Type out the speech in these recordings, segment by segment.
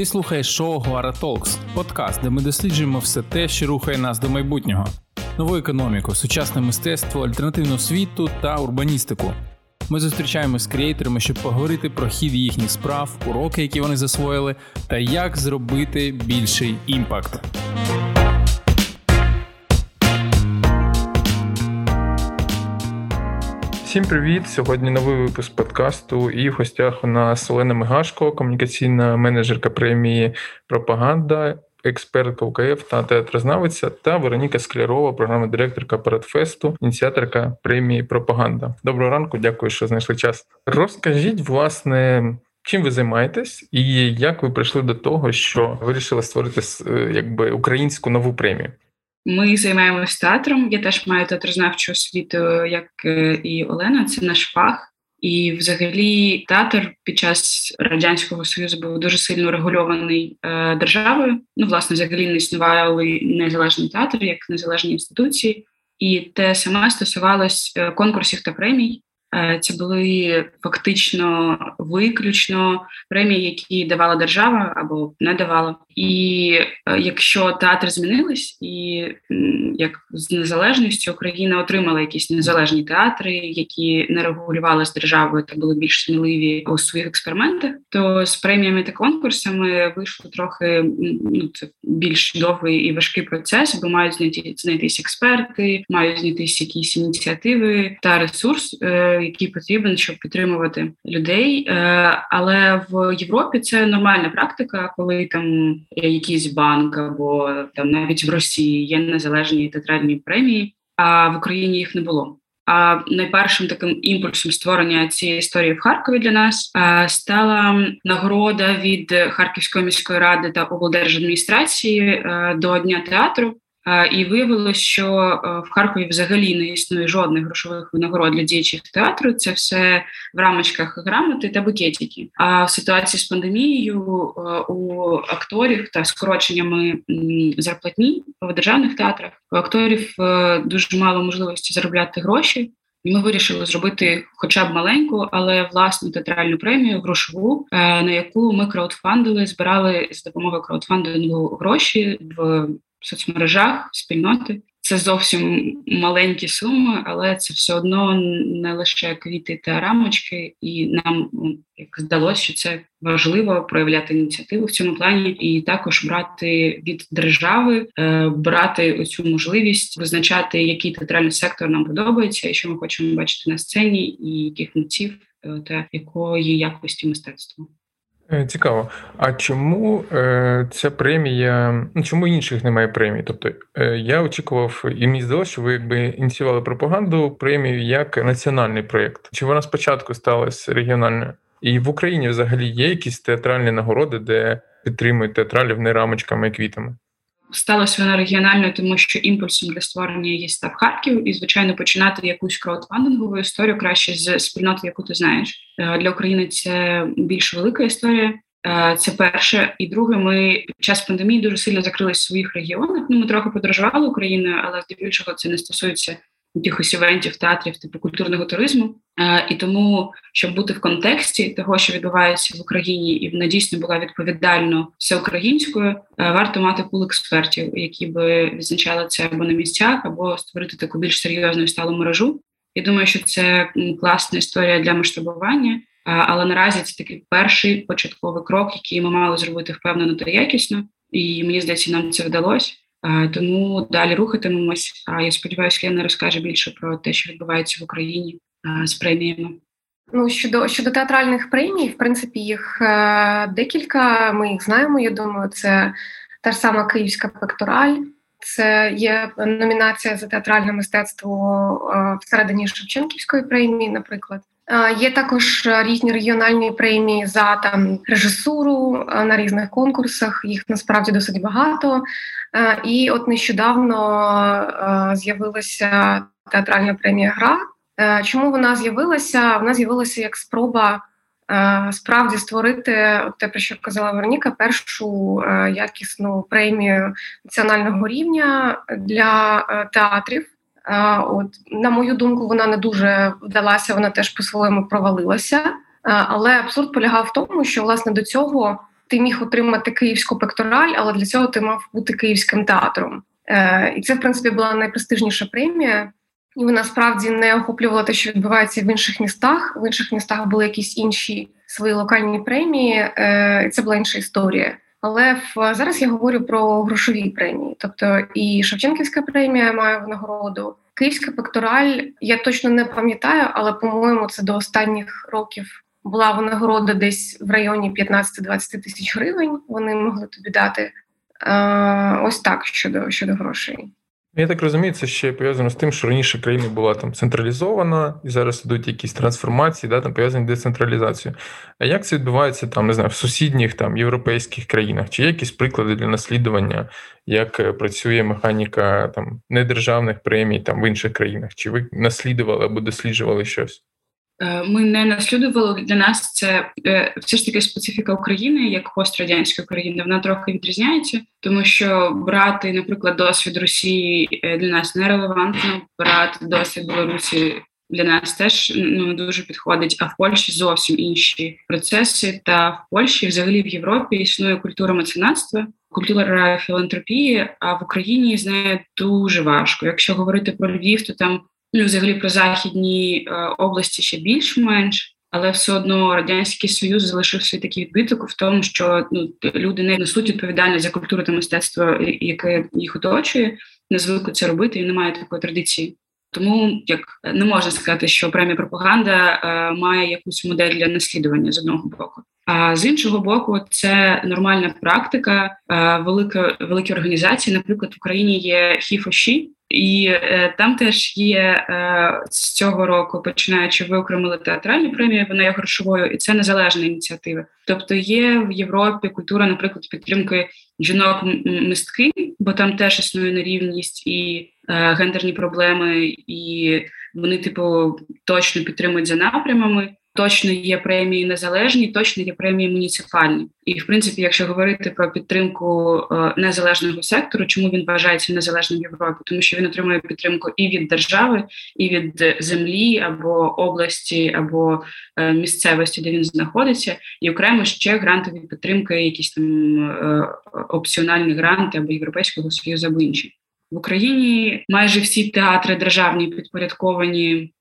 Ти слухаєш шоу Gwara Talks, подкаст, де ми досліджуємо все те, що рухає нас до майбутнього, нову економіку, сучасне мистецтво, альтернативну світу та урбаністику. Ми зустрічаємося з креаторами, щоб поговорити про хід їхніх справ, уроки, які вони засвоїли, та як зробити більший impact. Всім привіт! Сьогодні новий випуск подкасту. І в гостях у нас Олена Мигашко, комунікаційна менеджерка премії Пропаганда, експертка УКФ та театрознавиця, та Вероніка Склярова, програма директорка Парадфесту, ініціаторка премії Пропаганда. Доброго ранку, дякую, що знайшли час. Розкажіть, власне. Чим ви займаєтесь, і як ви прийшли до того, що вирішили створити е, якби українську нову премію? Ми займаємося театром. Я теж маю театрознавчу освіту, як е, і Олена. Це наш фах. І, взагалі, театр під час радянського союзу був дуже сильно регульований е, державою. Ну, власне, взагалі не існували незалежний театр як незалежні інституції, і те саме стосувалось е, конкурсів та премій. Е, це були фактично виключно премії, які давала держава або не давала. І е, якщо театр змінились, і як з незалежністю Україна отримала якісь незалежні театри, які не регулювалися державою та були більш сміливі у своїх експериментах, то з преміями та конкурсами вийшло трохи ну це більш довгий і важкий процес, бо мають знайти знайтись експерти, мають знайтись якісь ініціативи та ресурс. Який потрібен, щоб підтримувати людей. Е, але в Європі це нормальна практика, коли там якийсь банк або там навіть в Росії є незалежні театральні премії, а в Україні їх не було. А найпершим таким імпульсом створення цієї історії в Харкові для нас е, стала нагорода від Харківської міської ради та облдержадміністрації е, до Дня театру. І виявилося, що е, в Харкові взагалі не існує жодних грошових винагород для діячих театру. Це все в рамочках грамоти та букетики. А в ситуації з пандемією е, у акторів та скороченнями зарплатні в державних театрах у акторів е, дуже мало можливості заробляти гроші. І ми вирішили зробити, хоча б маленьку, але власну театральну премію грошову, на яку ми краудфандили, збирали з допомогою краудфандингу гроші в соцмережах, спільноти. Це зовсім маленькі суми, але це все одно не лише квіти та рамочки, і нам як здалося, що це важливо проявляти ініціативу в цьому плані, і також брати від держави, е, брати оцю можливість визначати, який театральний сектор нам подобається, і що ми хочемо бачити на сцені, і яких митців е, та якої якості мистецтва. Е, цікаво. А чому е, ця премія? Ну чому інших немає премій? Тобто е, я очікував, і мені здалося, що ви якби ініціювали пропаганду премію як національний проєкт. Чи вона спочатку сталася регіональною? І в Україні взагалі є якісь театральні нагороди, де підтримують театралів не рамочками і квітами? Сталося вона регіональною, тому що імпульсом для створення її став Харків, і звичайно починати якусь краудфандингову історію краще з спільноти, яку ти знаєш е, для України. Це більш велика історія. Е, це перше, і друге, ми під час пандемії дуже сильно закрились в своїх регіонах. Ну, ми трохи подорожували Україною, але здебільшого це не стосується якихось івентів, театрів, типу культурного туризму. Е, і тому, щоб бути в контексті того, що відбувається в Україні, і вона дійсно була відповідально всеукраїнською, е, варто мати пул експертів, які би відзначали це або на місцях, або створити таку більш серйозну і сталу мережу. Я думаю, що це класна історія для масштабування. Е, але наразі це такий перший початковий крок, який ми мали зробити впевнено та якісно, і мені здається, нам це вдалося. Тому далі рухатимемось. А я сподіваюся, Лена розкаже більше про те, що відбувається в Україні з преміями. Ну щодо щодо театральних премій, в принципі, їх е, декілька. Ми їх знаємо. Я думаю, це та ж сама Київська пектораль. Це є номінація за театральне мистецтво е, всередині Шевченківської премії, наприклад. Е, є також різні регіональні премії за там режисуру на різних конкурсах. Їх насправді досить багато. І от нещодавно з'явилася театральна премія Гра. Чому вона з'явилася? Вона з'явилася як спроба справді створити те, про що казала Вероніка, першу якісну премію національного рівня для театрів. От на мою думку, вона не дуже вдалася. Вона теж по-своєму провалилася. Але абсурд полягав в тому, що власне до цього ти міг отримати київську пектораль, але для цього ти мав бути київським театром. Е, І це, в принципі, була найпрестижніша премія. І вона справді не охоплювала те, що відбувається в інших містах. В інших містах були якісь інші свої локальні премії. Е, Це була інша історія. Але в зараз я говорю про грошові премії. Тобто і Шевченківська премія має в нагороду. Київська пектораль, я точно не пам'ятаю, але по-моєму, це до останніх років була винагорода десь в районі 15-20 тисяч гривень. Вони могли тобі дати. Е, ось так щодо щодо грошей. Я так розумію, це ще пов'язано з тим, що раніше країна була там централізована, і зараз йдуть якісь трансформації, да, там пов'язані з децентралізацією. А як це відбувається там, не знаю, в сусідніх там європейських країнах? Чи є якісь приклади для наслідування, як е, працює механіка там недержавних премій там в інших країнах? Чи ви наслідували або досліджували щось? Е, ми не наслідували для нас це е, все ж таки специфіка України як пострадянської країни. Вона трохи відрізняється, тому що брати, наприклад, досвід Росії е, для нас нерелевантно, брати досвід Білорусі для нас теж ну не дуже підходить. А в Польщі зовсім інші процеси. Та в Польщі, взагалі, в Європі існує культура меценатства. Культура філантропії, а в Україні з нею дуже важко. Якщо говорити про Львів, то там ну взагалі про західні е, області ще більш-менш. Але все одно радянський союз залишив свій такий відбиток в тому, що ну люди не несуть відповідальність за культуру та мистецтво, яке їх оточує, не звикли це робити і немає такої традиції. Тому як не можна сказати, що премія пропаганда е, має якусь модель для наслідування з одного боку. А з іншого боку, це нормальна практика, е, велика великі організації. Наприклад, в Україні є ХІФОШІ, і е, там теж є е, з цього року, починаючи виокремили театральні премії, вона є грошовою, і це незалежна ініціатива. Тобто є в Європі культура, наприклад, підтримки жінок мистки, бо там теж існує нерівність і гендерні проблеми, і вони, типу, точно підтримують за напрямами. Точно є премії незалежні, точно є премії муніципальні. І в принципі, якщо говорити про підтримку е, незалежного сектору, чому він вважається незалежним в Європі? Тому що він отримує підтримку і від держави, і від землі або області, або е, місцевості, де він знаходиться, і окремо ще грантові підтримки, якісь там е, опціональні гранти або європейського союзу або інші в Україні. Майже всі театри державні підпорядковані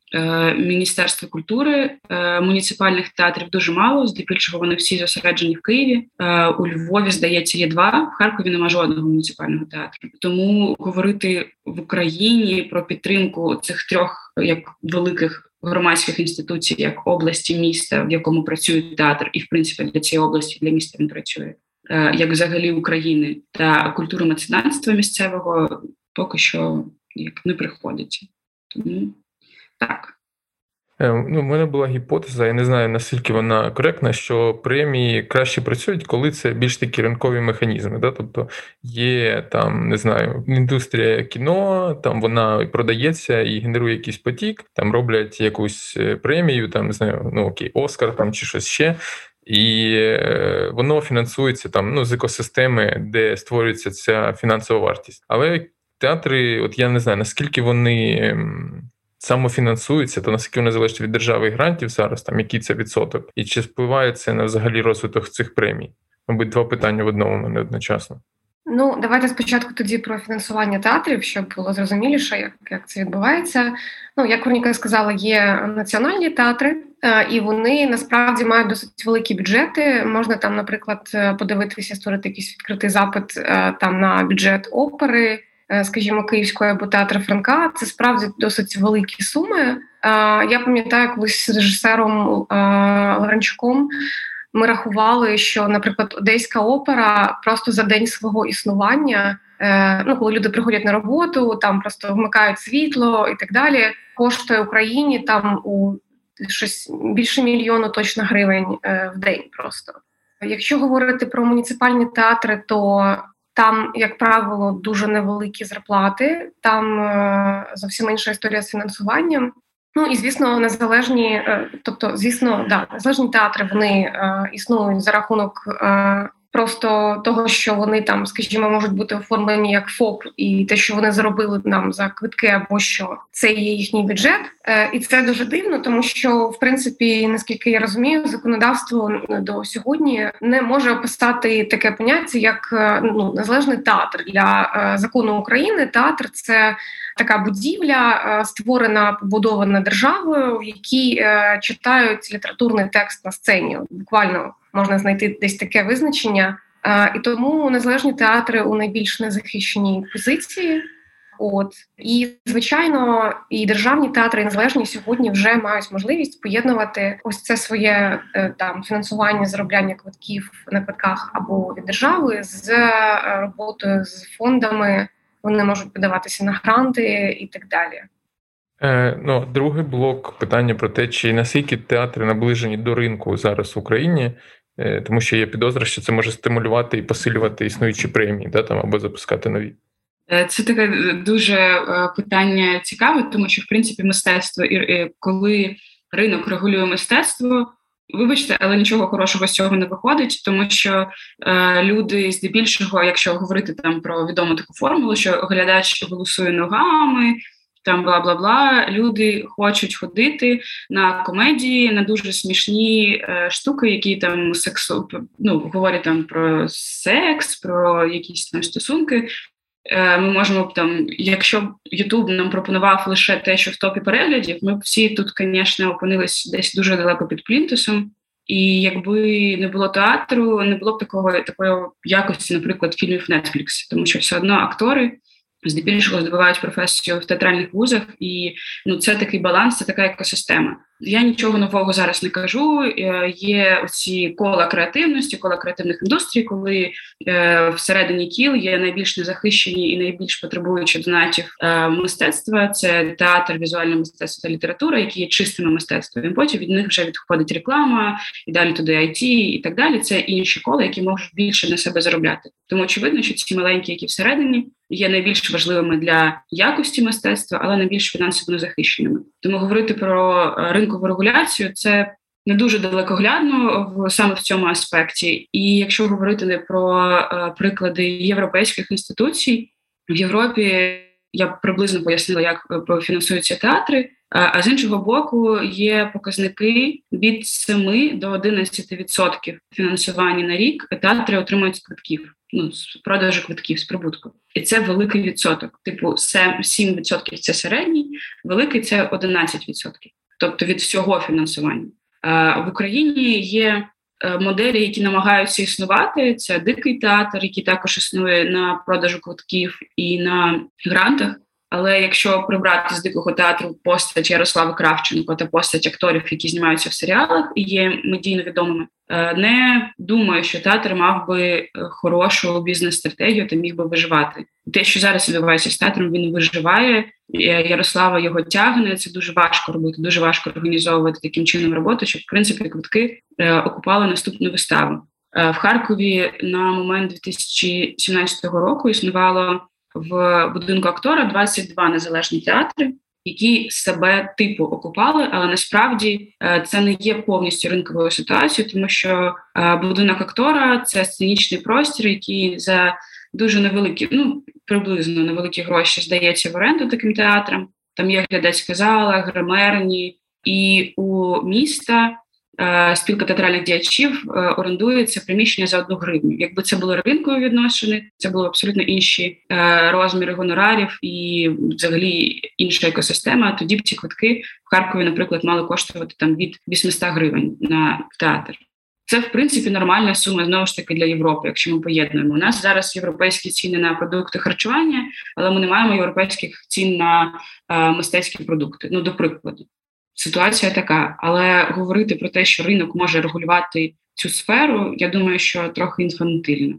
Міністерства культури е, муніципальних театрів дуже мало. Здебільшого вони всі зосереджені в Києві. Е, у Львові здається, є два в Харкові. Нема жодного муніципального театру. Тому говорити в Україні про підтримку цих трьох як великих громадських інституцій, як області міста, в якому працює театр, і в принципі для цієї області для міста він працює. Як взагалі України та культуру меценатства місцевого поки що як не приходиться. Тому так. Е, ну, У мене була гіпотеза, я не знаю наскільки вона коректна, що премії краще працюють, коли це більш такі ринкові механізми. Да? Тобто є там, не знаю, індустрія кіно, там вона продається і генерує якийсь потік, там роблять якусь е, премію, там не знаю, ну окей, Оскар там чи щось ще. І е, воно фінансується там ну, з екосистеми, де створюється ця фінансова вартість. Але театри, от я не знаю, наскільки вони. Самофінансуються, то наскільки вони залежать від держави і грантів зараз, там який це відсоток, і чи впливає це на взагалі розвиток цих премій? Мабуть, два питання в одному мене одночасно. Ну, давайте спочатку тоді про фінансування театрів, щоб було зрозуміліше, як як це відбувається. Ну, як Вероніка сказала, є національні театри, е, і вони насправді мають досить великі бюджети. Можна там, наприклад, е, подивитися, створити якийсь відкритий запит е, там на бюджет опери скажімо, Київської або театру Франка, це справді досить великі суми. Е, я пам'ятаю, колись з режисером е, Лавренчуком ми рахували, що, наприклад, Одеська опера просто за день свого існування, ну коли люди приходять на роботу, там просто вмикають світло і так далі, коштує Україні там у щось більше мільйону точно гривень в день. Просто якщо говорити про муніципальні театри, то там, як правило, дуже невеликі зарплати, там е, зовсім інша історія з фінансуванням. Ну і звісно, незалежні, е, тобто, звісно, да, незалежні театри вони е, існують за рахунок просто того, що вони там, скажімо, можуть бути оформлені як ФОП, і те, що вони заробили нам за квитки, або що це є їхній бюджет, е, і це дуже дивно, тому що в принципі, наскільки я розумію, законодавство до сьогодні не може описати таке поняття, як е, ну незалежний театр для е, закону України. Театр це така будівля, створена побудована державою, в якій читають літературний текст на сцені. Буквально можна знайти десь таке визначення, і тому незалежні театри у найбільш незахищеній позиції. От і звичайно, і державні театри і незалежні сьогодні вже мають можливість поєднувати ось це своє е, там фінансування заробляння квитків на квитках або від держави з е, роботою з фондами. Вони можуть подаватися на гранти і так далі. Е, ну, Другий блок питання про те, чи наскільки театри наближені до ринку зараз в Україні, тому що є підозра, що це може стимулювати і посилювати існуючі премії, да, там, або запускати нові. Е, це таке дуже е, питання цікаве, тому що в принципі мистецтво коли ринок регулює мистецтво. Вибачте, але нічого хорошого з цього не виходить, тому що е, люди здебільшого, якщо говорити там про відому таку формулу, що глядач голосує ногами, там бла бла бла. Люди хочуть ходити на комедії, на дуже смішні е, штуки, які там сексу ну, говорять там про секс, про якісь там стосунки. Е, ми можемо там, якщо Ютуб нам пропонував лише те, що в топі переглядів, ми б всі тут, звісно, опинились десь дуже далеко під плінтусом. І якби не було театру, не було б такого такої якості, наприклад, фільмів Netflix, тому що все одно актори здебільшого здобувають професію в театральних вузах, і ну це такий баланс, це така екосистема. Я нічого нового зараз не кажу. Е, є оці кола креативності, кола креативних індустрій, коли е, всередині кіл є найбільш незахищені і найбільш потребуючі донатів е, мистецтва. Це театр, візуальне мистецтво та література, які є чистими мистецтвами. Потім від них вже відходить реклама, і далі туди IT і так далі. Це інші кола, які можуть більше на себе заробляти. Тому очевидно, що ці маленькі, які всередині, є найбільш важливими для якості мистецтва, але найбільш фінансово незахищеними. Тому говорити про ринок ринкову регуляцію, це не дуже далекоглядно в саме в цьому аспекті. І якщо говорити не про е, приклади європейських інституцій в Європі, я приблизно пояснила, як е, фінансуються театри. А з іншого боку, є показники від 7 до 11% фінансування на рік театри отримують з квитків, ну з продажу квитків з прибутку, і це великий відсоток. Типу, 7% – це середній, великий це 11% тобто від всього фінансування. В Україні є е, моделі, які намагаються існувати. Це дикий театр, який також існує на продажу квитків і на грантах. Але якщо прибрати з дикого театру постать Ярослава Кравченко та постать акторів, які знімаються в серіалах і є медійно відомими, е, не думаю, що театр мав би е, хорошу бізнес-стратегію та міг би виживати. Те, що зараз відбувається з театром, він виживає. Ярослава його тягне. Це дуже важко робити, дуже важко організовувати таким чином роботу, щоб в принципі квитки е, окупали наступну виставу. В Харкові на момент 2017 року існувало в будинку актора 22 незалежні театри, які себе типу окупали, але насправді е, це не є повністю ринковою ситуацією, тому що е, будинок актора це сценічний простір, який за дуже невеликі, ну приблизно невеликі гроші здається в оренду таким театрам. Там є глядацька зала, гримерні, і у міста спілка театральних діячів е, орендує це приміщення за одну гривню. Якби це були ринкові відносини, це були абсолютно інші е, розміри гонорарів і взагалі інша екосистема. Тоді б ці квитки в Харкові, наприклад, мали коштувати там від 800 гривень на театр. Це в принципі нормальна сума знову ж таки для Європи, якщо ми поєднуємо. У нас зараз європейські ціни на продукти харчування, але ми не маємо європейських цін на е, мистецькі продукти. Ну до прикладу ситуація така. Але говорити про те, що ринок може регулювати цю сферу, я думаю, що трохи інфантильно.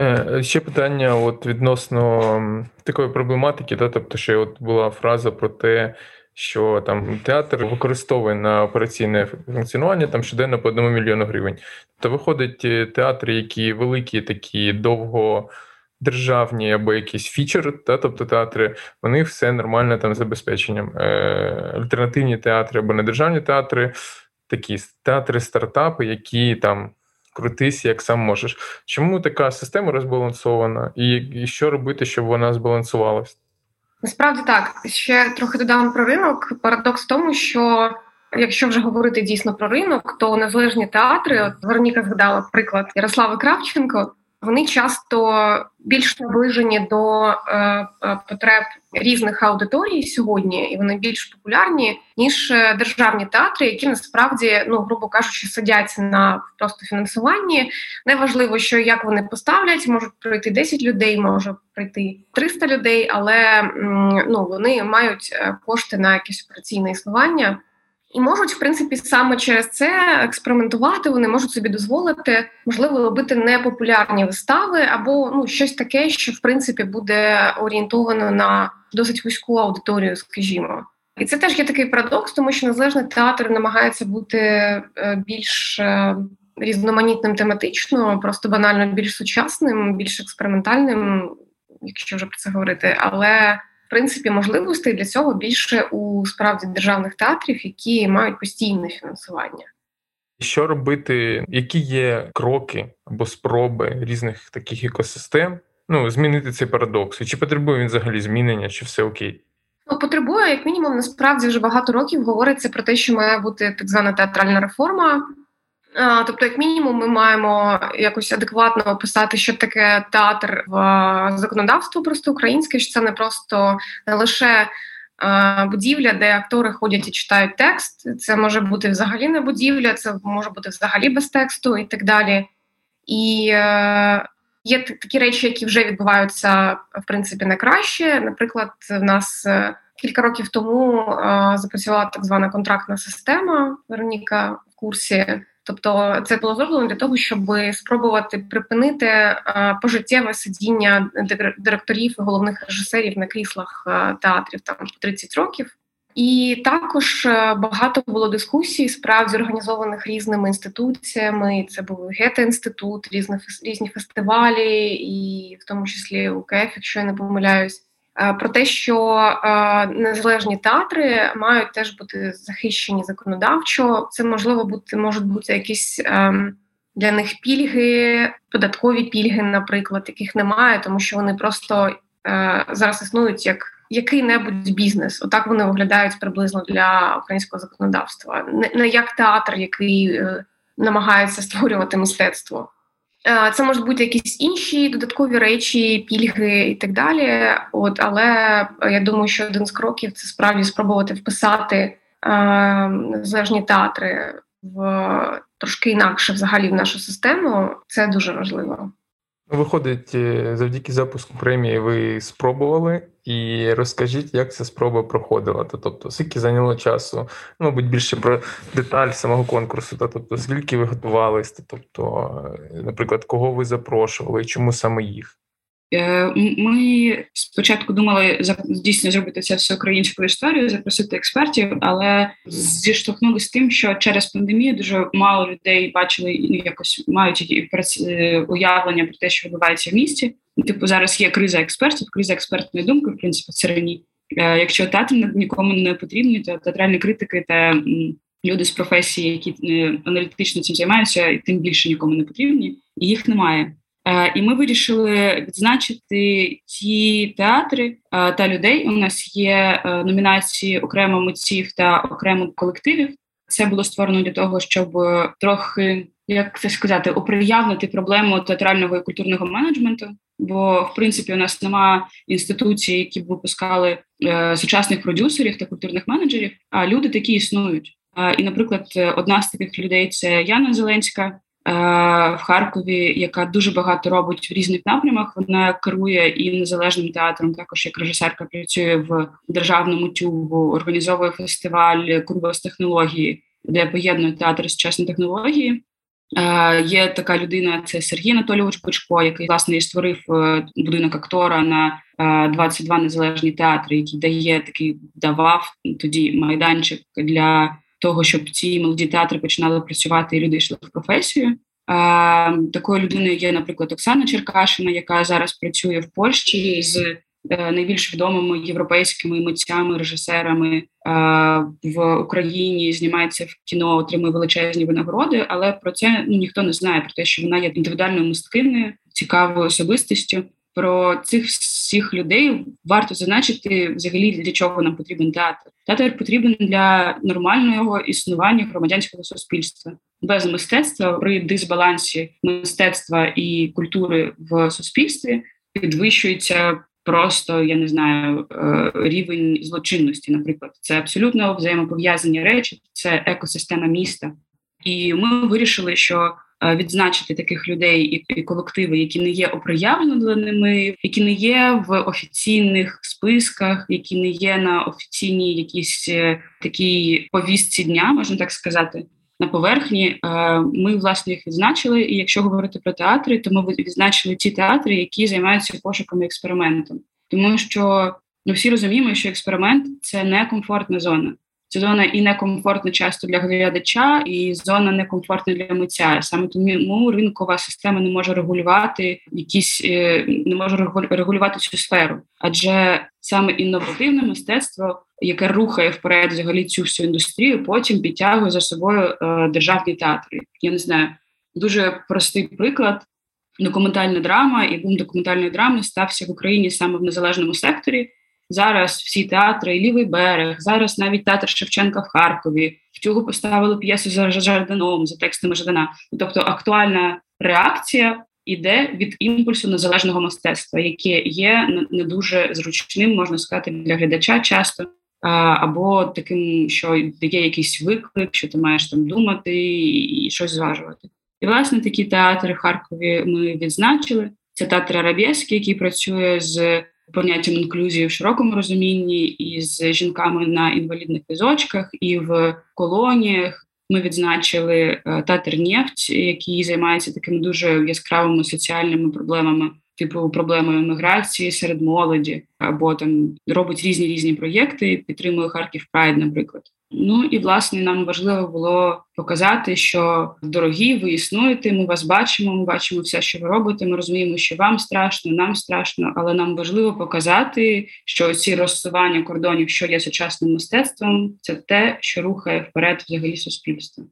Е, ще питання от відносно такої проблематики, да, тобто, що от була фраза про те, що там театр використовує на операційне функціонування там щоденно по одному мільйону гривень. То виходить е, театри, які великі, такі довго державні або якісь фічери, та, тобто театри, вони все нормально там забезпеченням. Е, Альтернативні театри або недержавні театри, такі театри, стартапи, які там крутись, як сам можеш. Чому така система розбалансована, і, і що робити, щоб вона збалансувалась? Насправді так. Ще трохи додам про ринок. Парадокс в тому, що якщо вже говорити дійсно про ринок, то незалежні театри, от Вероніка згадала приклад Ярослави Кравченко вони часто більш наближені до е, е, потреб різних аудиторій сьогодні, і вони більш популярні ніж е, державні театри, які насправді, ну грубо кажучи, сидять на просто фінансуванні. Неважливо, що як вони поставлять, можуть пройти 10 людей, може прийти 300 людей, але ну вони мають кошти на якесь операційне існування. І можуть, в принципі, саме через це експериментувати. Вони можуть собі дозволити, можливо, робити непопулярні вистави або ну щось таке, що в принципі буде орієнтовано на досить вузьку аудиторію, скажімо. І це теж є такий парадокс, тому що незалежний театр намагається бути е, більш е, різноманітним тематично, просто банально більш сучасним, більш експериментальним, якщо вже про це говорити, але принципі можливостей для цього більше у справді державних театрів, які мають постійне фінансування. Що робити, які є кроки або спроби різних таких екосистем? Ну, змінити цей парадокс? І Чи потребує він взагалі змінення, чи все окей? Ну, потребує, як мінімум, насправді вже багато років говориться про те, що має бути так звана театральна реформа. Тобто, як мінімум, ми маємо якось адекватно описати, що таке театр в законодавство просто українське, що це не просто не лише будівля, де актори ходять і читають текст. Це може бути взагалі не будівля, це може бути взагалі без тексту і так далі. І е, є такі речі, які вже відбуваються в принципі не краще. Наприклад, в нас е, кілька років тому е, запрацювала так звана контрактна система. Вероніка в курсі. Тобто це було зроблено для того, щоб спробувати припинити е, пожиттєве сидіння директорів і головних режисерів на кріслах е, театрів там по 30 років. І також е, багато було дискусій, справді організованих різними інституціями. Це був гете інститут, різні різні фестивалі, і в тому числі УКФ, якщо я не помиляюсь. Е, про те, що е, незалежні театри мають теж бути захищені законодавчо. Це можливо бути можуть бути якісь ем, для них пільги, податкові пільги, наприклад, яких немає, тому що вони просто е, зараз існують як який-небудь бізнес. Отак вони виглядають приблизно для українського законодавства, не як театр, який намагається створювати мистецтво. Е, це можуть бути якісь інші додаткові речі, пільги і так далі. От, Але я думаю, що один з кроків це справді спробувати вписати е, залежні театри в трошки інакше взагалі в нашу систему. Це дуже важливо. Виходить, е, завдяки запуску премії ви спробували, і розкажіть, як ця спроба проходила. Тобто, скільки зайняло часу, ну, мабуть, більше про деталь самого конкурсу, та, тобто, скільки ви готувалися, тобто, е, наприклад, кого ви запрошували чому саме їх? Е, ми спочатку думали дійсно зробити це всеукраїнську історію, запросити експертів, але зіштовхнулися з тим, що через пандемію дуже мало людей бачили ну, якось мають е, уявлення про те, що відбувається в місті. Типу, зараз є криза експертів, криза експертної думки, в принципі, в царині. Е, якщо театр нікому не потрібні, то театральні критики та люди з професії, які аналітично цим займаються, тим більше нікому не потрібні, і їх немає. Е, і ми вирішили відзначити ті театри е, та людей. У нас є е, номінації окремо митців та окремо колективів. Це було створено для того, щоб трохи як це сказати, оприявнити проблему театрального і культурного менеджменту. Бо в принципі у нас немає інституцій, які б випускали е, сучасних продюсерів та культурних менеджерів. А люди такі існують. Е, і, наприклад, одна з таких людей це Яна Зеленська, Е, в Харкові, яка дуже багато робить в різних напрямах. Вона керує і незалежним театром. Також як режисерка працює в державному тюбу, організовує фестиваль Курбас технології, де поєднує театр сучасні технології. Е, Є така людина, це Сергій Анатолійович Бучко, який власне і створив е, будинок актора на 22 незалежні театри, який дає такий давав тоді майданчик для того, щоб ці молоді театри починали працювати і люди йшли в професію. Такою людиною є, наприклад, Оксана Черкашина, яка зараз працює в Польщі з е, найбільш відомими європейськими митцями, режисерами в Україні знімається в кіно, отримує величезні винагороди, але про це ну, ніхто не знає. Про те, що вона є індивідуальною мисткиною, цікавою особистістю. Про цих всіх людей варто зазначити взагалі для чого нам потрібен театр. Театр потрібен для нормального існування громадянського суспільства. Без мистецтва при дисбалансі мистецтва і культури в суспільстві підвищується просто я не знаю е, рівень злочинності. Наприклад, це абсолютно взаємопов'язані речі, це екосистема міста, і ми вирішили, що відзначити таких людей і колективи, які не є оприявленими, які не є в офіційних списках, які не є на офіційній якійсь е, такій повістці дня, можна так сказати. На поверхні е, ми власне їх відзначили. І якщо говорити про театри, то ми відзначили ті театри, які займаються пошуками експериментом, тому що ну всі розуміємо, що експеримент це не комфортна зона. Це зона і некомфортна часто для глядача, і зона некомфортна для митця. Саме тому ринкова система не може регулювати якісь е, не може регулювати цю сферу, адже саме інновативне мистецтво, яке рухає вперед взагалі цю всю індустрію, потім підтягує за собою е, державні театри. Я не знаю, дуже простий приклад. Документальна драма і бум документальної драми стався в Україні саме в незалежному секторі. Зараз всі театри, і лівий берег, зараз навіть театр Шевченка в Харкові, в цього поставили п'єсу за Жаданом, за текстами Жадана. Тобто актуальна реакція іде від імпульсу незалежного мистецтва, яке є не дуже зручним, можна сказати, для глядача часто. Або таким, що є якийсь виклик, що ти маєш там думати і щось зважувати. І власне такі театри в Харкові ми відзначили. Це театр Арабєський, який працює з поняттям інклюзії в широкому розумінні, і з жінками на інвалідних візочках, і в колоніях. Ми відзначили Татер театр «Нефть», який займається такими дуже яскравими соціальними проблемами, типу проблемою міграції серед молоді, або там робить різні різні проєкти. Підтримує Харків Прайд, наприклад. Ну і власне нам важливо було показати, що дорогі, ви існуєте. Ми вас бачимо. Ми бачимо все, що ви робите. Ми розуміємо, що вам страшно, нам страшно, але нам важливо показати, що ці розсування кордонів, що є сучасним мистецтвом, це те, що рухає вперед взагалі суспільство.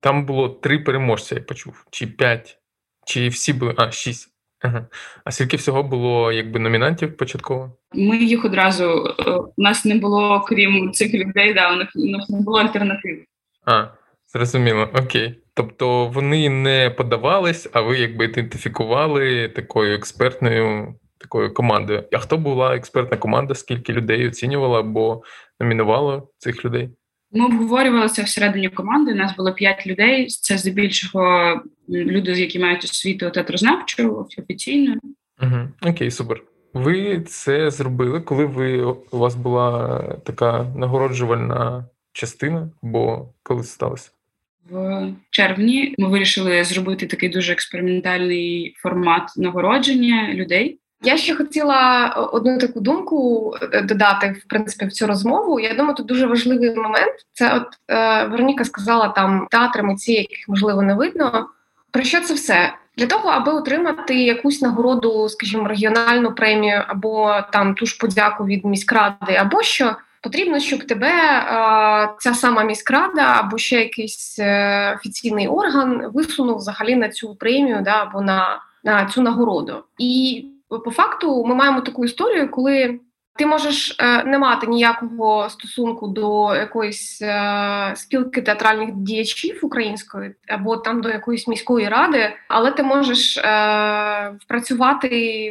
Там було три переможця. Я почув, чи п'ять, чи всі були а шість. Ага. А скільки всього було якби номінантів початково? Ми їх одразу е, у нас не було, крім цих людей, да, у них у них не було альтернативи. А, зрозуміло, окей. Тобто вони не подавались, а ви якби ідентифікували такою експертною такою командою. А хто була експертна команда? Скільки людей оцінювала або номінувала цих людей? Ми обговорювали це всередині команди. У нас було п'ять людей. Це здебільшого люди, які мають освіту театрознавчу офіційно. Угу. Окей, супер. Ви це зробили, коли ви у вас була така нагороджувальна частина, бо коли це сталося? В червні ми вирішили зробити такий дуже експериментальний формат нагородження людей. Я ще хотіла одну таку думку е, додати в принципі в цю розмову. Я думаю, тут дуже важливий момент. Це от е, Вероніка сказала там театри митці, яких можливо не видно. Про що це все? Для того, аби отримати якусь нагороду, скажімо, регіональну премію, або там ту ж подяку від міськради, або що потрібно, щоб тебе е, ця сама міськрада або ще якийсь е, офіційний орган висунув взагалі на цю премію, да, або на, на цю нагороду. І по факту ми маємо таку історію, коли ти можеш е, не мати ніякого стосунку до якоїсь е, спілки театральних діячів української або там до якоїсь міської ради, але ти можеш е, працювати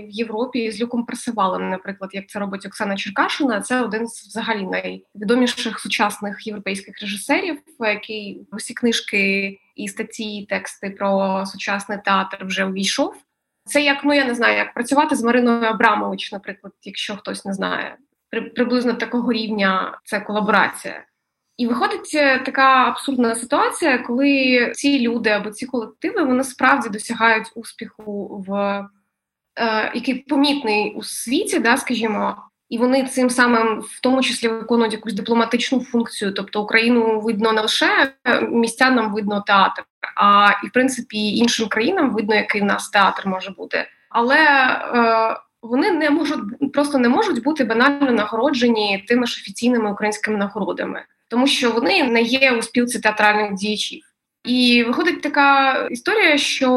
в Європі з Люком Персивалем, наприклад, як це робить Оксана Черкашина. Це один з взагалі найвідоміших сучасних європейських режисерів, який усі книжки і статті, і тексти про сучасний театр вже увійшов. Це як ну я не знаю, як працювати з Мариною Абрамович, наприклад, якщо хтось не знає, При, приблизно такого рівня це колаборація. І виходить е, така абсурдна ситуація, коли ці люди або ці колективи вони справді досягають успіху в е, який помітний у світі, да, скажімо, і вони цим самим в тому числі виконують якусь дипломатичну функцію. Тобто Україну видно не лише містянам видно театр, а і в принципі іншим країнам видно, який в нас театр може бути. Але е, вони не можуть просто не можуть бути банально нагороджені тими ж офіційними українськими нагородами, тому що вони не є у спілці театральних діячів. І виходить така історія, що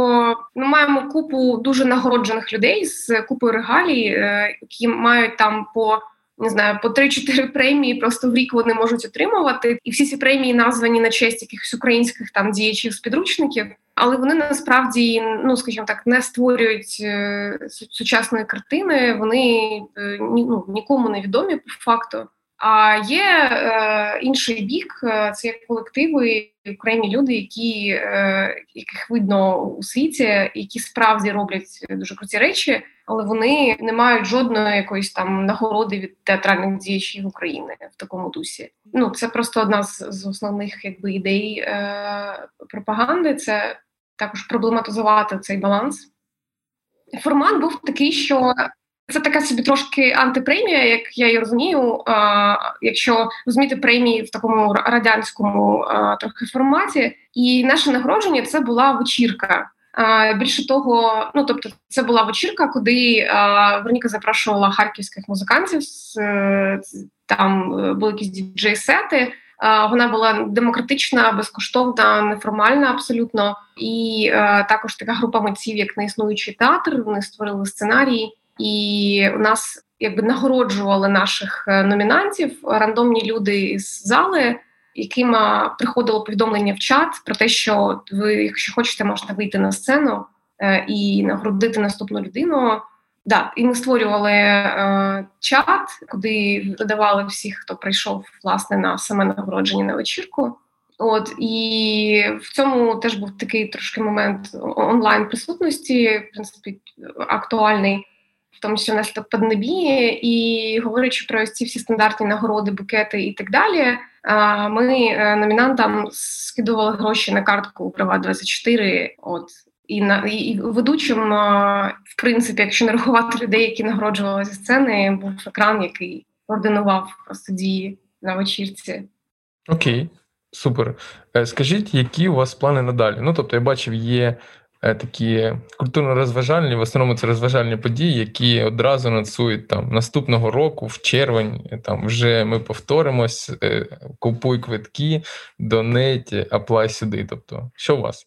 ми маємо купу дуже нагороджених людей з купою регалій, е, які мають там по не знаю, по 3-4 премії просто в рік вони можуть отримувати, і всі ці премії названі на честь якихось українських там діячів з підручників, але вони насправді, ну скажімо так, не створюють е, сучасної картини. Вони е, ну, нікому не відомі по факту. А є е, інший бік, е, це як колективи окремі люди, які е, яких видно у світі, які справді роблять дуже круті речі, але вони не мають жодної якоїсь там нагороди від театральних діячів України в такому дусі. Ну це просто одна з, з основних якби ідей е, пропаганди. Це також проблематизувати цей баланс. Формат був такий, що це така собі трошки антипремія, як я її розумію. А, Якщо розуміти премії в такому радянському а, трохи форматі, і наше нагородження це була вечірка. Більше того, ну тобто, це була вечірка, куди а, Вероніка запрошувала харківських музикантів. Там е, були якісь діджей-сети. Вона була демократична, безкоштовна, неформальна абсолютно. І а, також така група митців, як неіснуючий театр. Вони створили сценарії. І у нас якби нагороджували наших е, номінантів рандомні люди із зали, яким приходило повідомлення в чат про те, що ви, якщо хочете, можете вийти на сцену е, і нагородити наступну людину. Да, і ми створювали е, чат, куди додавали всіх, хто прийшов власне на саме нагородження на вечірку. От і в цьому теж був такий трошки момент онлайн присутності, в принципі, актуальний тому що внаслідок пандемії, і говорячи про ці всі стандартні нагороди, букети і так далі. Ми е, номінантам скидували гроші на картку Права 24 От і на і ведучим, в принципі, якщо не рахувати людей, які нагороджували зі сцени, був екран, який координував просто дії на вечірці. Окей, супер. Е, скажіть, які у вас плани надалі? Ну тобто, я бачив, є такі культурно-розважальні, в основному це розважальні події, які одразу анонсують там наступного року, в червень, там вже ми повторимось, е, купуй квитки, донеті, аплай сюди. Тобто, що у вас?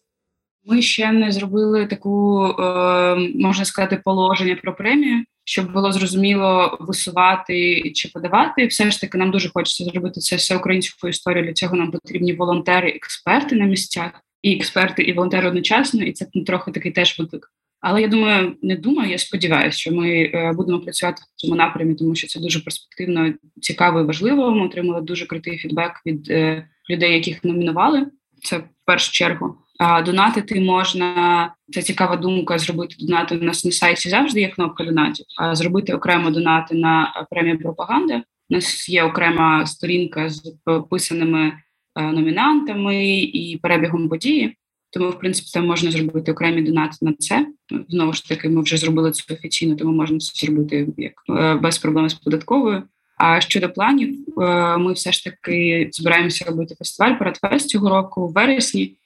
Ми ще не зробили таку, е, можна сказати, положення про премію, щоб було зрозуміло висувати чи подавати. Все ж таки, нам дуже хочеться зробити це все українською історією. Для цього нам потрібні волонтери, експерти на місцях і експерти, і волонтери одночасно, і це трохи такий теж виклик. Але я думаю, не думаю, я сподіваюся, що ми е, будемо працювати в цьому напрямі, тому що це дуже перспективно, цікаво і важливо. Ми отримали дуже крутий фідбек від е, людей, яких номінували. Це в першу чергу. А донатити можна. Це цікава думка. Зробити донати у нас на сайті завжди є кнопка донатів, а зробити окремо донати на премію пропаганда. У нас є окрема сторінка з описаними Е, номінантами і перебігом події. Тому, в принципі, це можна зробити окремі донати на це. Знову ж таки, ми вже зробили це офіційно, тому можна це зробити як е, без проблем з податковою. А щодо планів, е, ми все ж таки збираємося робити фестиваль Парадфест цього року в вересні,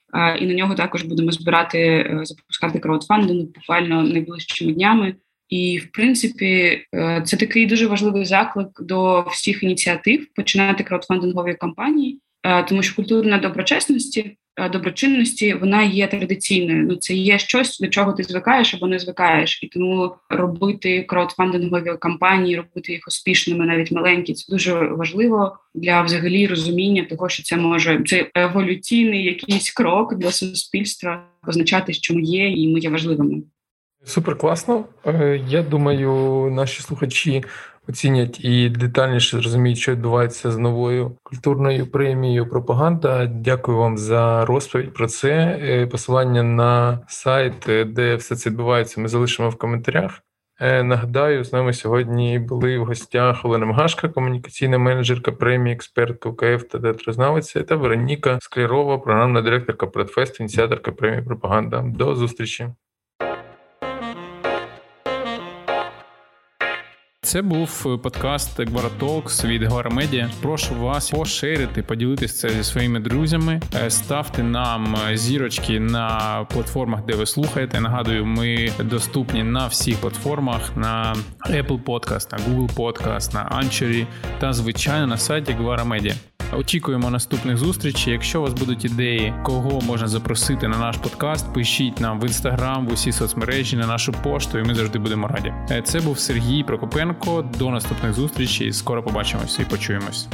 і на нього також будемо збирати запускати краудфандинг буквально найближчими днями. І в принципі, це такий дуже важливий заклик до всіх ініціатив починати краудфандингові кампанії. Е, тому що культурна доброчесності, е, доброчинності вона є традиційною. Ну це є щось, до чого ти звикаєш або не звикаєш, і тому робити краудфандингові кампанії, робити їх успішними, навіть маленькі, це дуже важливо для взагалі розуміння того, що це може це еволюційний якийсь крок для суспільства, означати, що ми є, і ми є важливими. Супер класно. Е, я думаю, наші слухачі оцінять і детальніше зрозуміють, що відбувається з новою культурною премією пропаганда. Дякую вам за розповідь про це. Е, посилання на сайт, е, де все це відбувається, ми залишимо в коментарях. Нагадаю, з нами сьогодні були в гостях Олена Мгашка, комунікаційна менеджерка премії, експертка УКФ та театрознавиця, та Вероніка Склярова, програмна директорка Предфест, ініціаторка премії Пропаганда. До зустрічі. Це був подкаст Гвара Talks від Гвара Медіа. Прошу вас поширити, поділитися це зі своїми друзями. Ставте нам зірочки на платформах, де ви слухаєте. Нагадую, ми доступні на всіх платформах: на Apple Podcast, на Google Podcast, на Anchor та звичайно на сайті Гвара Медіа. Очікуємо наступних зустрічей. Якщо у вас будуть ідеї, кого можна запросити на наш подкаст, пишіть нам в інстаграм, в усі соцмережі, на нашу пошту, і ми завжди будемо раді. Це був Сергій Прокопенко. До наступних зустрічей. Скоро побачимося і почуємось.